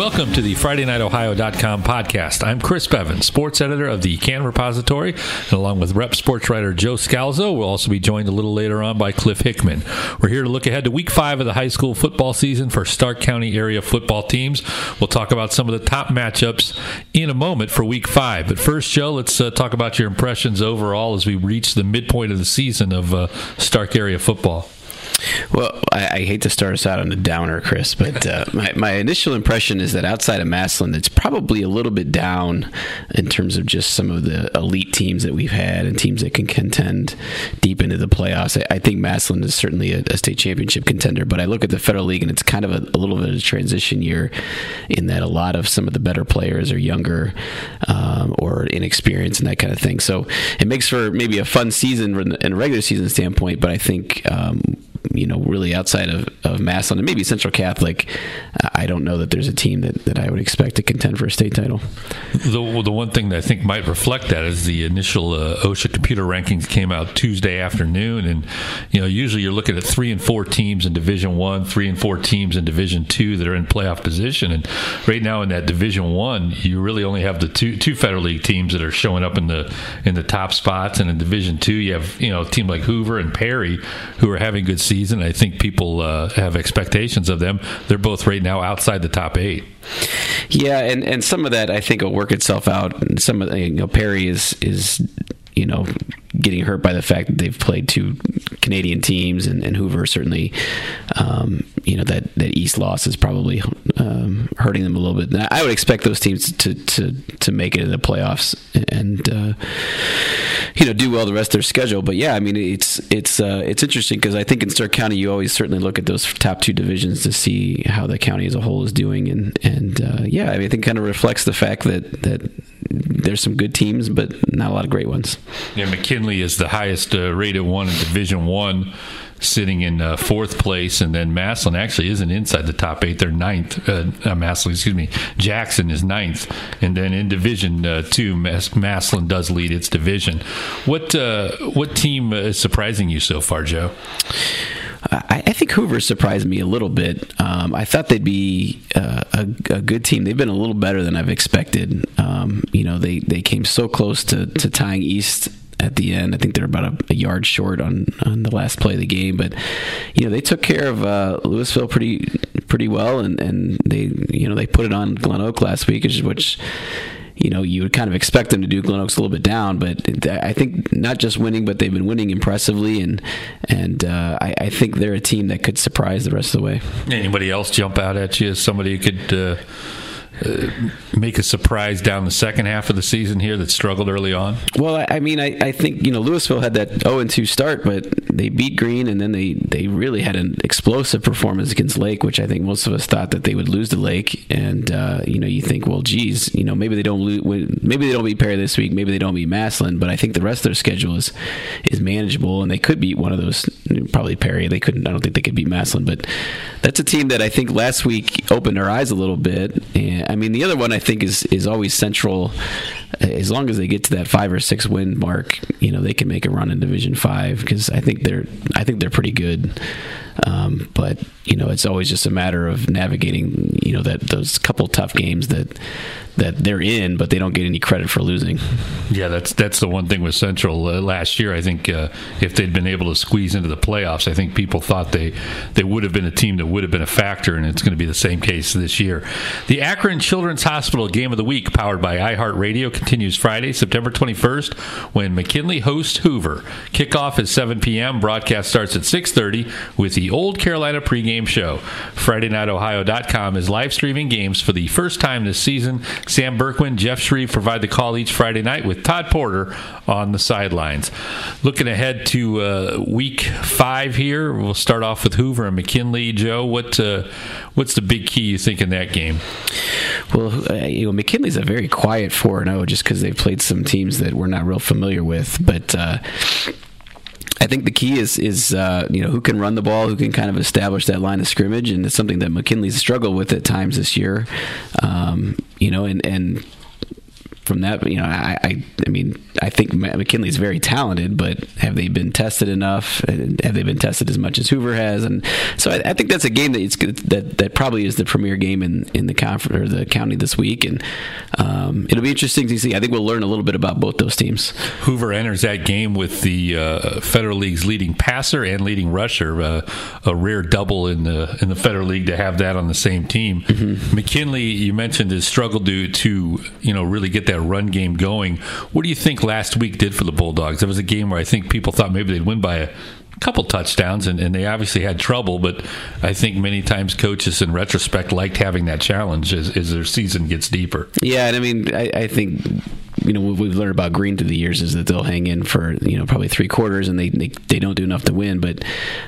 Welcome to the FridayNightOhio.com podcast. I'm Chris Beaven, sports editor of the Can Repository, and along with rep sports writer Joe Scalzo, we'll also be joined a little later on by Cliff Hickman. We're here to look ahead to week five of the high school football season for Stark County area football teams. We'll talk about some of the top matchups in a moment for week five. But first, Joe, let's uh, talk about your impressions overall as we reach the midpoint of the season of uh, Stark area football. Well, I, I, hate to start us out on a downer, Chris, but uh, my, my initial impression is that outside of Massillon, it's probably a little bit down in terms of just some of the elite teams that we've had and teams that can contend deep into the playoffs. I, I think Massillon is certainly a, a, state championship contender, but I look at the Federal League and it's kind of a, a, little bit of a transition year in that a lot of some of the better players are younger um, or inexperienced and that kind of thing. So it makes for maybe a fun season in a regular season standpoint, but I think. Um, you know, really outside of, of Massillon and maybe Central Catholic, I don't know that there's a team that, that I would expect to contend for a state title. The, the one thing that I think might reflect that is the initial uh, OHSAA computer rankings came out Tuesday afternoon, and you know usually you're looking at three and four teams in Division One, three and four teams in Division Two that are in playoff position, and right now in that Division One, you really only have the two two Federal League teams that are showing up in the in the top spots, and in Division Two, you have you know a team like Hoover and Perry who are having good season. I think people uh, have expectations of them. They're both right now outside the top eight. Yeah, and, and some of that I think will work itself out. And some of you know Perry is is you know getting hurt by the fact that they've played two Canadian teams, and, and Hoover certainly, um, you know, that, that East loss is probably um, hurting them a little bit. I would expect those teams to to, to make it in the playoffs and uh, you know do well the rest of their schedule. But yeah, I mean it's it's uh, it's interesting because I think in Stark County you always certainly look at those top two divisions to see how the county as a whole is doing, and and uh, yeah, I, mean, I think kind of reflects the fact that that there's some good teams, but not a lot of great ones. Yeah, McKinley is the highest uh, rated one in Division One, sitting in uh, fourth place, and then Massillon actually isn't inside the top eight. They're ninth. Uh, uh Massillon, excuse me, Jackson is ninth, and then in Division uh, Two, Mass- Massillon does lead its division. What uh, what team is surprising you so far, Joe? I, I, think Hoover surprised me a little bit. Um, I thought they'd be uh, a, a, good team. They've been a little better than I've expected. Um, you know, they, they came so close to, to tying East at the end. I think they're about a, a, yard short on, on the last play of the game, but you know they took care of uh, Louisville pretty pretty well, and, and they you know they put it on Glen Oak last week, which you know, you would kind of expect them to do Glen Oaks a little bit down, but I think not just winning, but they've been winning impressively, and and uh, I, I, think they're a team that could surprise the rest of the way. Anybody else jump out at you as somebody who could? Uh make a surprise down the second half of the season here that struggled early on? Well, I mean, I, I think you know Louisville had that 0 2 start, but they beat Green, and then they they really had an explosive performance against Lake, which I think most of us thought that they would lose to Lake. And uh, you know, you think, well, geez, you know, maybe they don't lose, maybe they don't beat Perry this week, maybe they don't beat Massillon, but I think the rest of their schedule is is manageable, and they could beat one of those, probably Perry. They couldn't. I don't think they could beat Massillon, but that's a team that I think last week opened our eyes a little bit. And I mean, the other one I think is is always Central. As long as they get to that five or six win mark, you know they can make a run in Division Five because I think they're I think they're pretty good. Um, but you know, it's always just a matter of navigating. You know that those couple tough games that that they're in, but they don't get any credit for losing. Yeah, that's that's the one thing with Central uh, last year. I think uh, if they'd been able to squeeze into the playoffs, I think people thought they they would have been a team that would have been a factor, and it's going to be the same case this year. The Akron Children's Hospital Game of the Week, powered by iHeartRadio, continues Friday, September 21st, when McKinley hosts Hoover. Kickoff is 7 p.m. Broadcast starts at 6:30 with the Old Carolina pregame show. FridayNightOhio.com is live streaming games for the first time this season. Sam Berkwin, Jeff Shreve provide the call each Friday night with Todd Porter on the sidelines. Looking ahead to uh, week five here, we'll start off with Hoover and McKinley. Joe, what uh, what's the big key you think in that game? Well, uh, you know, McKinley's a very quiet four and zero, oh just because they've played some teams that we're not real familiar with, but. I think the key is is uh, you know who can run the ball, who can kind of establish that line of scrimmage, and it's something that McKinley's struggled with at times this year. Um, you know, and and from that. You know, I, I, I mean, I think McKinley's very talented, but have they been tested enough? Have they been tested as much as Hoover has? And so I, I think that's a game that it's that that probably is the premier game in in the conference or the county this week, and um, it'll be interesting to see. I think we'll learn a little bit about both those teams. Hoover enters that game with the uh, Federal League's leading passer and leading rusher, uh, a rare double in the in the Federal League to have that on the same team. Mm-hmm. McKinley, you mentioned, has struggled to to you know really get that run game going. What do you think last week did for the Bulldogs? It was a game where I think people thought maybe they'd win by a couple touchdowns, and, and, they obviously had trouble. But I think many times coaches, in retrospect, liked having that challenge as, as their season gets deeper. Yeah, and I mean, I, I think you know what we've learned about Green through the years is that they'll hang in for you know probably three quarters and they they, they don't do enough to win. But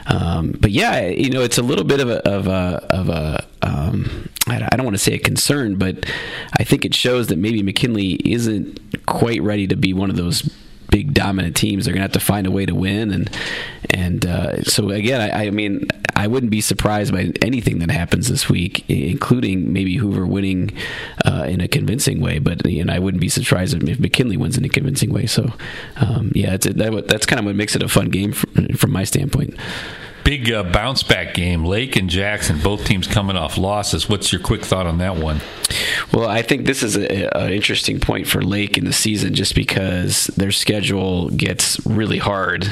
um, but yeah, you know it's a little bit of a of a of a um, I don't want to say a concern, but I think it shows that maybe McKinley isn't quite ready to be one of those big dominant teams. They're going to have to find a way to win, and and uh, so again, I, I, mean, I wouldn't be surprised by anything that happens this week, including maybe Hoover winning uh, in a convincing way. But know, I wouldn't be surprised if McKinley wins in a convincing way. So um, yeah, that, that's kind of what makes it a fun game from, from my standpoint big uh, bounce back game. Lake and Jackson, both teams coming off losses. What's your quick thought on that one? Well, I think this is an interesting point for Lake in the season, just because their schedule gets really hard.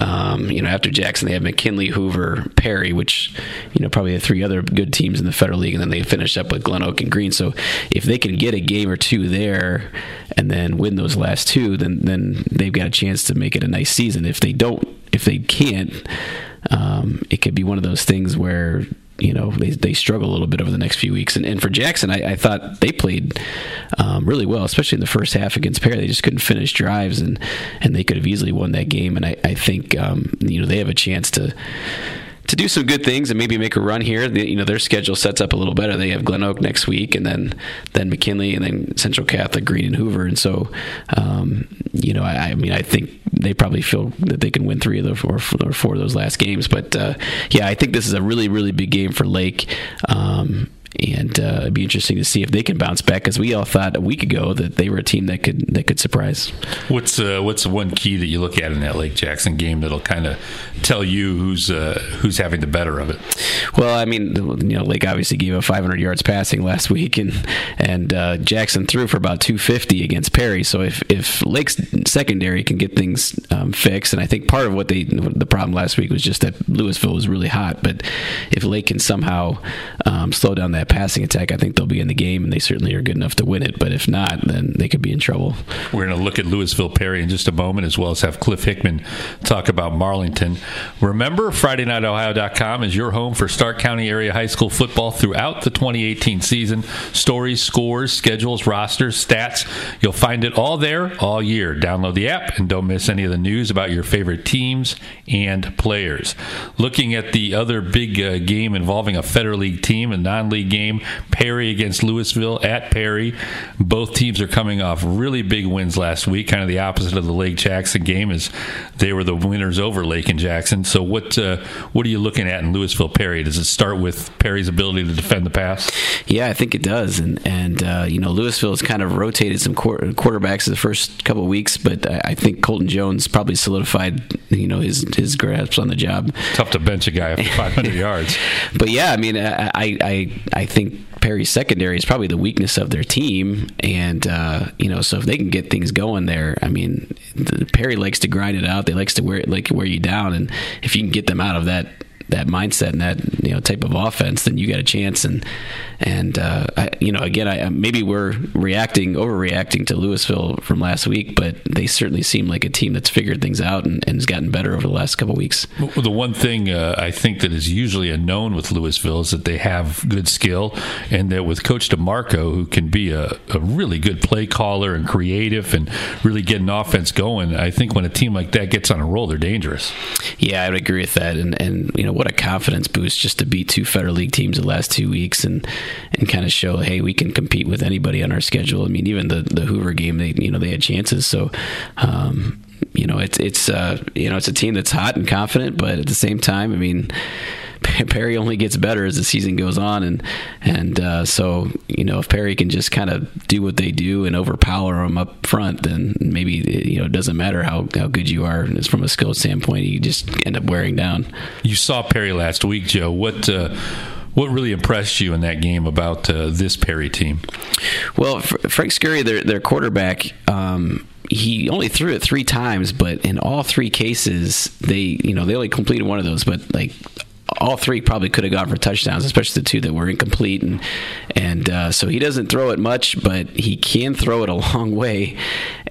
Um, you know, after Jackson, they have McKinley, Hoover, Perry, which you know probably the three other good teams in the Federal League, and then they finish up with Glen Oak and Green. So if they can get a game or two there, and then win those last two, then then they've got a chance to make it a nice season. If they don't, if they can't um, it could be one of those things where you know they, they struggle a little bit over the next few weeks. And, and for Jackson, I, I thought they played um, really well, especially in the first half against Perry. They just couldn't finish drives, and and they could have easily won that game. And I, I think um, you know they have a chance to to do some good things and maybe make a run here. The, you know, their schedule sets up a little better. They have Glen Oak next week, and then then McKinley, and then Central Catholic, Green, and Hoover. And so, um, you know, I, I, mean, I think they probably feel that they can win three of the or, or four of those last games. But uh, yeah, I think this is a really, really big game for Lake. Um, and uh, it'd be interesting to see if they can bounce back because we all thought a week ago that they were a team that could that could surprise. What's uh, what's the one key that you look at in that Lake Jackson game that'll kind of tell you who's uh, who's having the better of it? Well, I mean, you know, Lake obviously gave up 500 yards passing last week, and and uh, Jackson threw for about 250 against Perry. So if if Lake's secondary can get things um, fixed, and I think part of what they the problem last week was just that Louisville was really hot, but if Lake can somehow um, slow down that that passing attack, I think they'll be in the game, and they certainly are good enough to win it. But if not, then they could be in trouble. We're going to look at Louisville Perry in just a moment, as well as have Cliff Hickman talk about Marlington. Remember, FridayNightOhio.com is your home for Stark County area high school football throughout the 2018 season. Stories, scores, schedules, rosters, stats. You'll find it all there all year. Download the app and don't miss any of the news about your favorite teams and players. Looking at the other big uh, game involving a Federal League team and non league game. Perry against Louisville at Perry. Both teams are coming off really big wins last week, kind of the opposite of the Lake Jackson game, as they were the winners over Lake and Jackson. So, what uh, what are you looking at in Louisville Perry? Does it start with Perry's ability to defend the pass? Yeah, I think it does, and and uh, you know Louisville has kind of rotated some quarterbacks in the first couple of weeks, but I think Colton Jones probably solidified you know his his grasp on the job. Tough to bench a guy after 500 yards. But yeah, I mean, I I I think Perry's secondary is probably the weakness of their team, and uh, you know, so if they can get things going there, I mean, Perry likes to grind it out. They likes to wear it like wear you down, and if you can get them out of that that mindset and that you know type of offense, then you got a chance. And and uh, I, you know, again, I, maybe we're reacting, overreacting to Louisville from last week, but they certainly seem like a team that's figured things out and, and has gotten better over the last couple weeks. Well, the one thing uh, I think that is usually a known with Louisville is that they have good skill, and that with Coach DeMarco, who can be a, a really good play caller and creative and really get an offense going, I think when a team like that gets on a roll, they're dangerous. Yeah, I would agree with that, and and you know what a confidence boost just to beat two Federal League teams the last two weeks and and kind of show, hey, we can compete with anybody on our schedule. I mean, even the the Hoover game, they you know they had chances. So. Um, you know, it's it's uh, you know it's a team that's hot and confident, but at the same time, I mean, Perry only gets better as the season goes on, and and uh, so you know if Perry can just kind of do what they do and overpower them up front, then maybe you know it doesn't matter how, how good you are it's from a skill standpoint. You just end up wearing down. You saw Perry last week, Joe. What uh, what really impressed you in that game about uh, this Perry team? Well, Frank Scurry, their their quarterback. Um, he only threw it three times, but in all three cases, they you know they only completed one of those, but like all three probably could have gone for touchdowns, especially the two that were incomplete. And and uh, so he doesn't throw it much, but he can throw it a long way.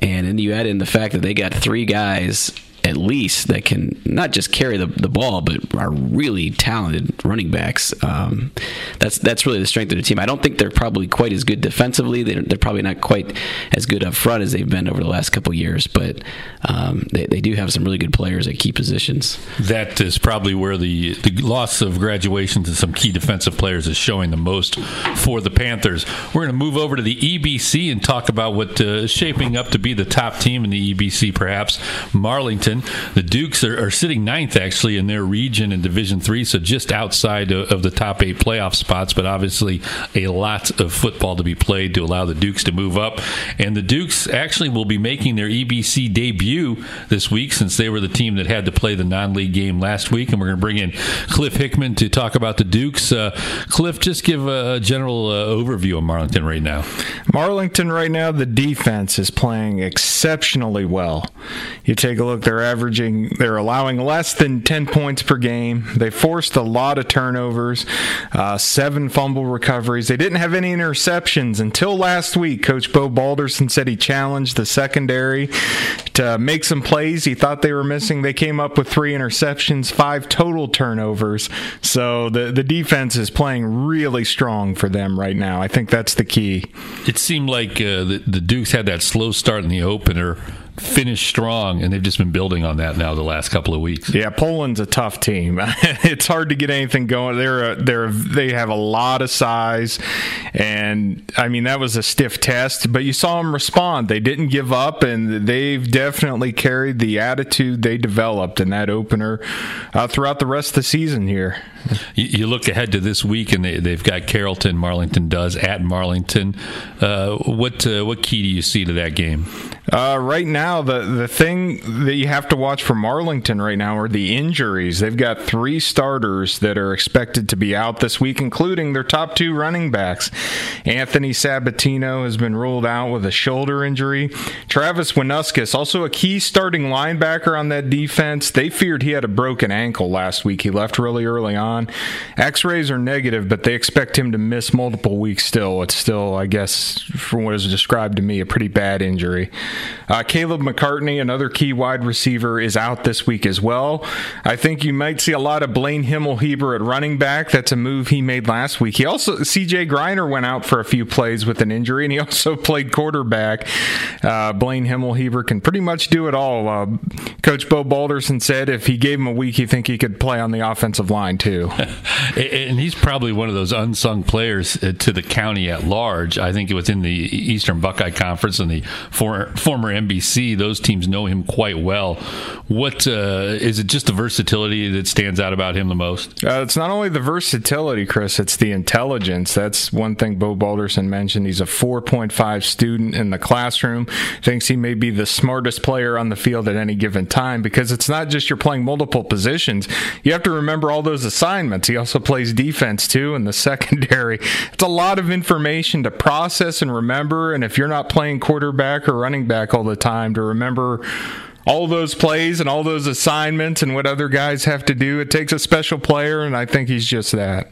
And then you add in the fact that they got three guys at least that can not just carry the, the ball, but are really talented running backs. Um, that's that's really the strength of the team. I don't think they're probably quite as good defensively. They're, they're probably not quite as good up front as they've been over the last couple years, but um, they, they do have some really good players at key positions. That is probably where the, the loss of graduation to some key defensive players is showing the most for the Panthers. We're going to move over to the EBC and talk about what uh, is shaping up to be the top team in the EBC, perhaps Marlington. The Dukes are, are sitting ninth actually in their region in Division Three, so just outside of, of, the top eight playoff spots. But obviously, a lot of football to be played to allow the Dukes to move up. And the Dukes actually will be making their EBC debut this week since they were the team that had to play the non-league game last week. And we're going to bring in Cliff Hickman to talk about the Dukes. Uh, Cliff, just give a general uh, overview of Marlington right now. Marlington right now, the defense is playing exceptionally well. You take a look; they're averaging, they're allowing less than 10 points per game. They forced a lot of turnovers, uh, seven fumble recoveries. They didn't have any interceptions until last week. Coach Bo Balderson said he challenged the secondary to make some plays he thought they were missing. They came up with three interceptions, five total turnovers. So the, the defense is playing really strong for them right now. I think that's the key. It seemed like uh, the, the Dukes had that slow start in the opener finished strong, and they've just been building on that now the last couple of weeks. Yeah, Poland's a tough team. it's hard to get anything going. They're a, they're they have a lot of size, and I mean that was a stiff test, but you saw them respond. They didn't give up, and they've definitely carried the attitude they developed in that opener uh, throughout the rest of the season here. You, you look ahead to this week, and they, have got Carrollton. Marlington does at Marlington. Uh, what uh, what key do you see to that game? Uh, right now, the the thing that you have to watch for Marlington right now are the injuries. They've got three starters that are expected to be out this week, including their top two running backs. Anthony Sabatino has been ruled out with a shoulder injury. Travis Winuskus, also a key starting linebacker on that defense. They feared he had a broken ankle last week. He left really early on. X-rays are negative, but they expect him to miss multiple weeks. Still, it's still, I guess, from what is described to me, a pretty bad injury. Uh, Caleb McCartney, another key wide receiver, is out this week as well. I think you might see a lot of Blaine Himmelheber at running back. That's a move he made last week. He also CJ Griner went out for a few plays with an injury, and he also played quarterback. Uh, Blaine Himmelheber can pretty much do it all. Uh, Coach Bo Balderson said if he gave him a week, he think he could play on the offensive line too. and he's probably one of those unsung players uh, to the county at large. I think it was in the Eastern Buckeye Conference and the former, former NBC. Those teams know him quite well. What uh, is it? Just the versatility that stands out about him the most? Uh, it's not only the versatility, Chris. It's the intelligence. That's one thing Bo Balderson mentioned. He's a 4.5 student in the classroom. Thinks he may be the smartest player on the field at any given time because it's not just you're playing multiple positions. You have to remember all those assignments. He also plays defense too in the secondary. It's a lot of information to process and remember. And if you're not playing quarterback or running back all the time, to remember all those plays and all those assignments and what other guys have to do. It takes a special player, and I think he's just that.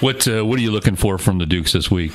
What uh, What are you looking for from the Dukes this week?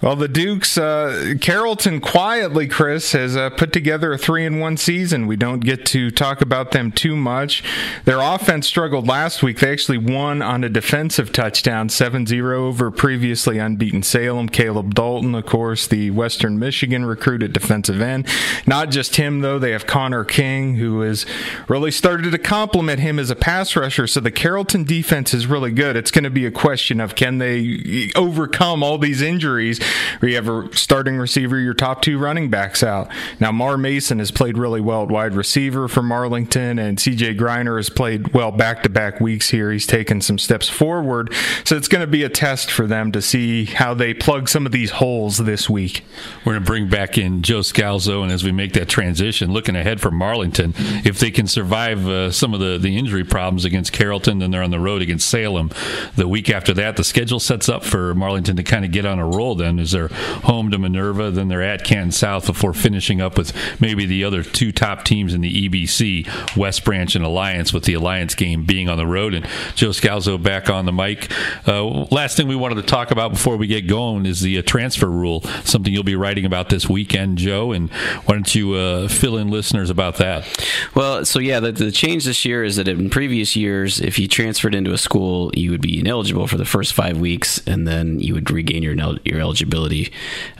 Well, the Dukes, uh, Carrollton quietly, Chris, has uh, put together a three and one season. We don't get to talk about them too much. Their offense struggled last week. They actually won on a defensive touchdown, 7 0 over previously unbeaten Salem. Caleb Dalton, of course, the Western Michigan recruit at defensive end. Not just him, though. They have Connor King, who has really started to complement him as a pass rusher. So the Carrollton defense is really good. It's going to be a question of can they overcome all these injuries where you have a starting receiver, your top two running backs out. Now, Mar Mason has played really well at wide receiver for Marlington, and CJ Griner has played well back to back weeks here. He's taken some steps forward. So it's going to be a test for them to see how they plug some of these holes this week. We're going to bring back in Joe Scalzo, and as we make that transition, looking ahead for Marlington, if they can survive uh, some of the, the injury problems against Carrollton, then they're on the road against Salem. The week after that, the schedule sets up for Marlington to kind of get on a roll. Then is they're home to Minerva, then they're at Canton South before finishing up with maybe the other two top teams in the EBC, West Branch and Alliance, with the Alliance game being on the road. And Joe Scalzo back on the mic. Uh, last thing we wanted to talk about before we get going is the uh, transfer rule, something you'll be writing about this weekend, Joe. And why don't you uh, fill in listeners about that? Well, so yeah, the, the change this year is that in previous years, if you transferred into a school, you would be ineligible for the first five weeks, and then you would regain your your eligibility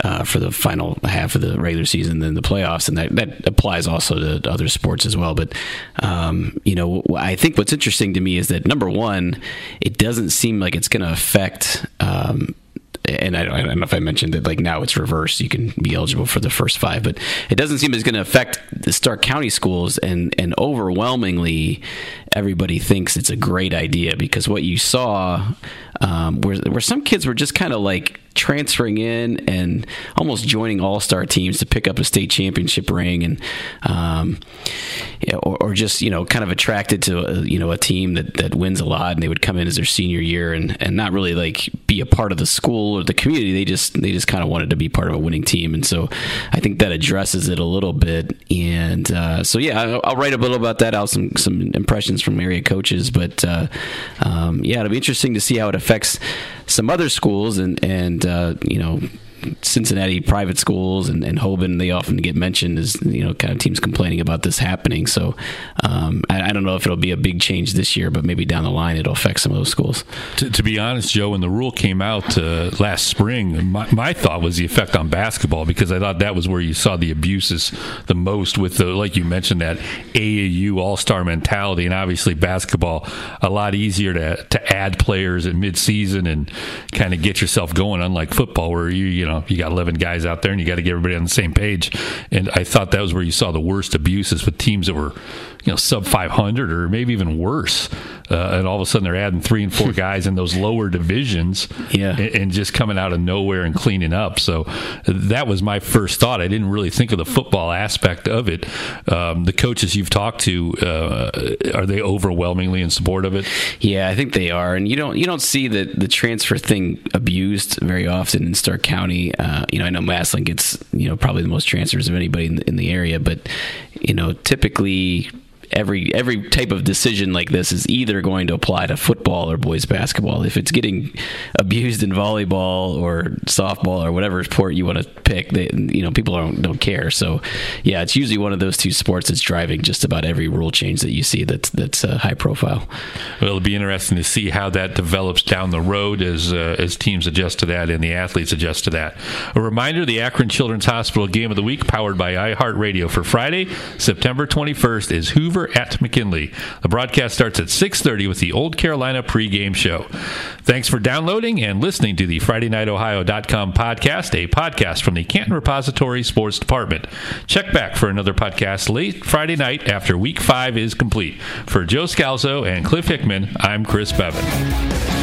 uh, for the final half of the regular season, then the playoffs, and that, that applies also to other sports as well. But um, you know, I think what's interesting to me is that number one, it doesn't seem like it's going to affect. Um, and I don't, I don't, know if I mentioned that like now it's reversed. You can be eligible for the first five, but it doesn't seem it's going to affect the Stark County schools. And and overwhelmingly, everybody thinks it's a great idea because what you saw, um, where some kids were just kind of like transferring in and almost joining all star teams to pick up a state championship ring and um, or, or, just you know kind of attracted to a, you know a team that, that wins a lot and they would come in as their senior year and, and not really like be a part of the school or the community. They just they just kind of wanted to be part of a winning team. And so I think that addresses it a little bit. And uh, so yeah I'll, I'll, write a little about that out some some impressions from area coaches. But uh, um, yeah it'll be interesting to see how it affects some other schools and and uh, you know Cincinnati private schools and, and Hoban, they often get mentioned as you know kind of teams complaining about this happening. So um, I, I, don't know if it'll be a big change this year, but maybe down the line it'll affect some of those schools. To, to be honest, Joe, when the rule came out uh, last spring, my, my, thought was the effect on basketball because I thought that was where you saw the abuses the most with the like you mentioned that AAU All Star mentality, and obviously basketball a lot easier to to add players at midseason and kind of get yourself going, unlike football where you you know, you got 11 guys out there and you got to get everybody on the same page. And I thought that was where you saw the worst abuses with teams that were, you know, sub 500 or maybe even worse. Uh, and all of a sudden they're adding three and four guys in those lower divisions yeah. and, and, just coming out of nowhere and cleaning up. So that was my first thought. I didn't really think of the football aspect of it. Um, the coaches you've talked to, uh, are they overwhelmingly in support of it? Yeah, I think they are. And you don't, you don't see the, the transfer thing abused very often in Stark County. Uh, you know, I know Massillon gets, you know, probably the most transfers of anybody in the, in the area, but, you know, typically every every type of decision like this is either going to apply to football or boys basketball. If it's getting abused in volleyball or softball or whatever sport you want to pick, they, you know people don't don't care. So yeah, it's usually one of those two sports that's driving just about every rule change that you see that's that's uh, high profile. Well, it'll be interesting to see how that develops down the road as uh, as teams adjust to that and the athletes adjust to that. A reminder: the Akron Children's Hospital Game of the Week, powered by iHeartRadio for Friday, September 21st, is Hoover at McKinley. The broadcast starts at 6:30 with the Old Carolina pregame show. Thanks for downloading and listening to the FridayNightOhio.com podcast, a podcast from the Canton Repository Sports Department. Check back for another podcast late Friday night after Week Five is complete. For Joe Scalzo and Cliff Hickman, I'm Chris Beaven.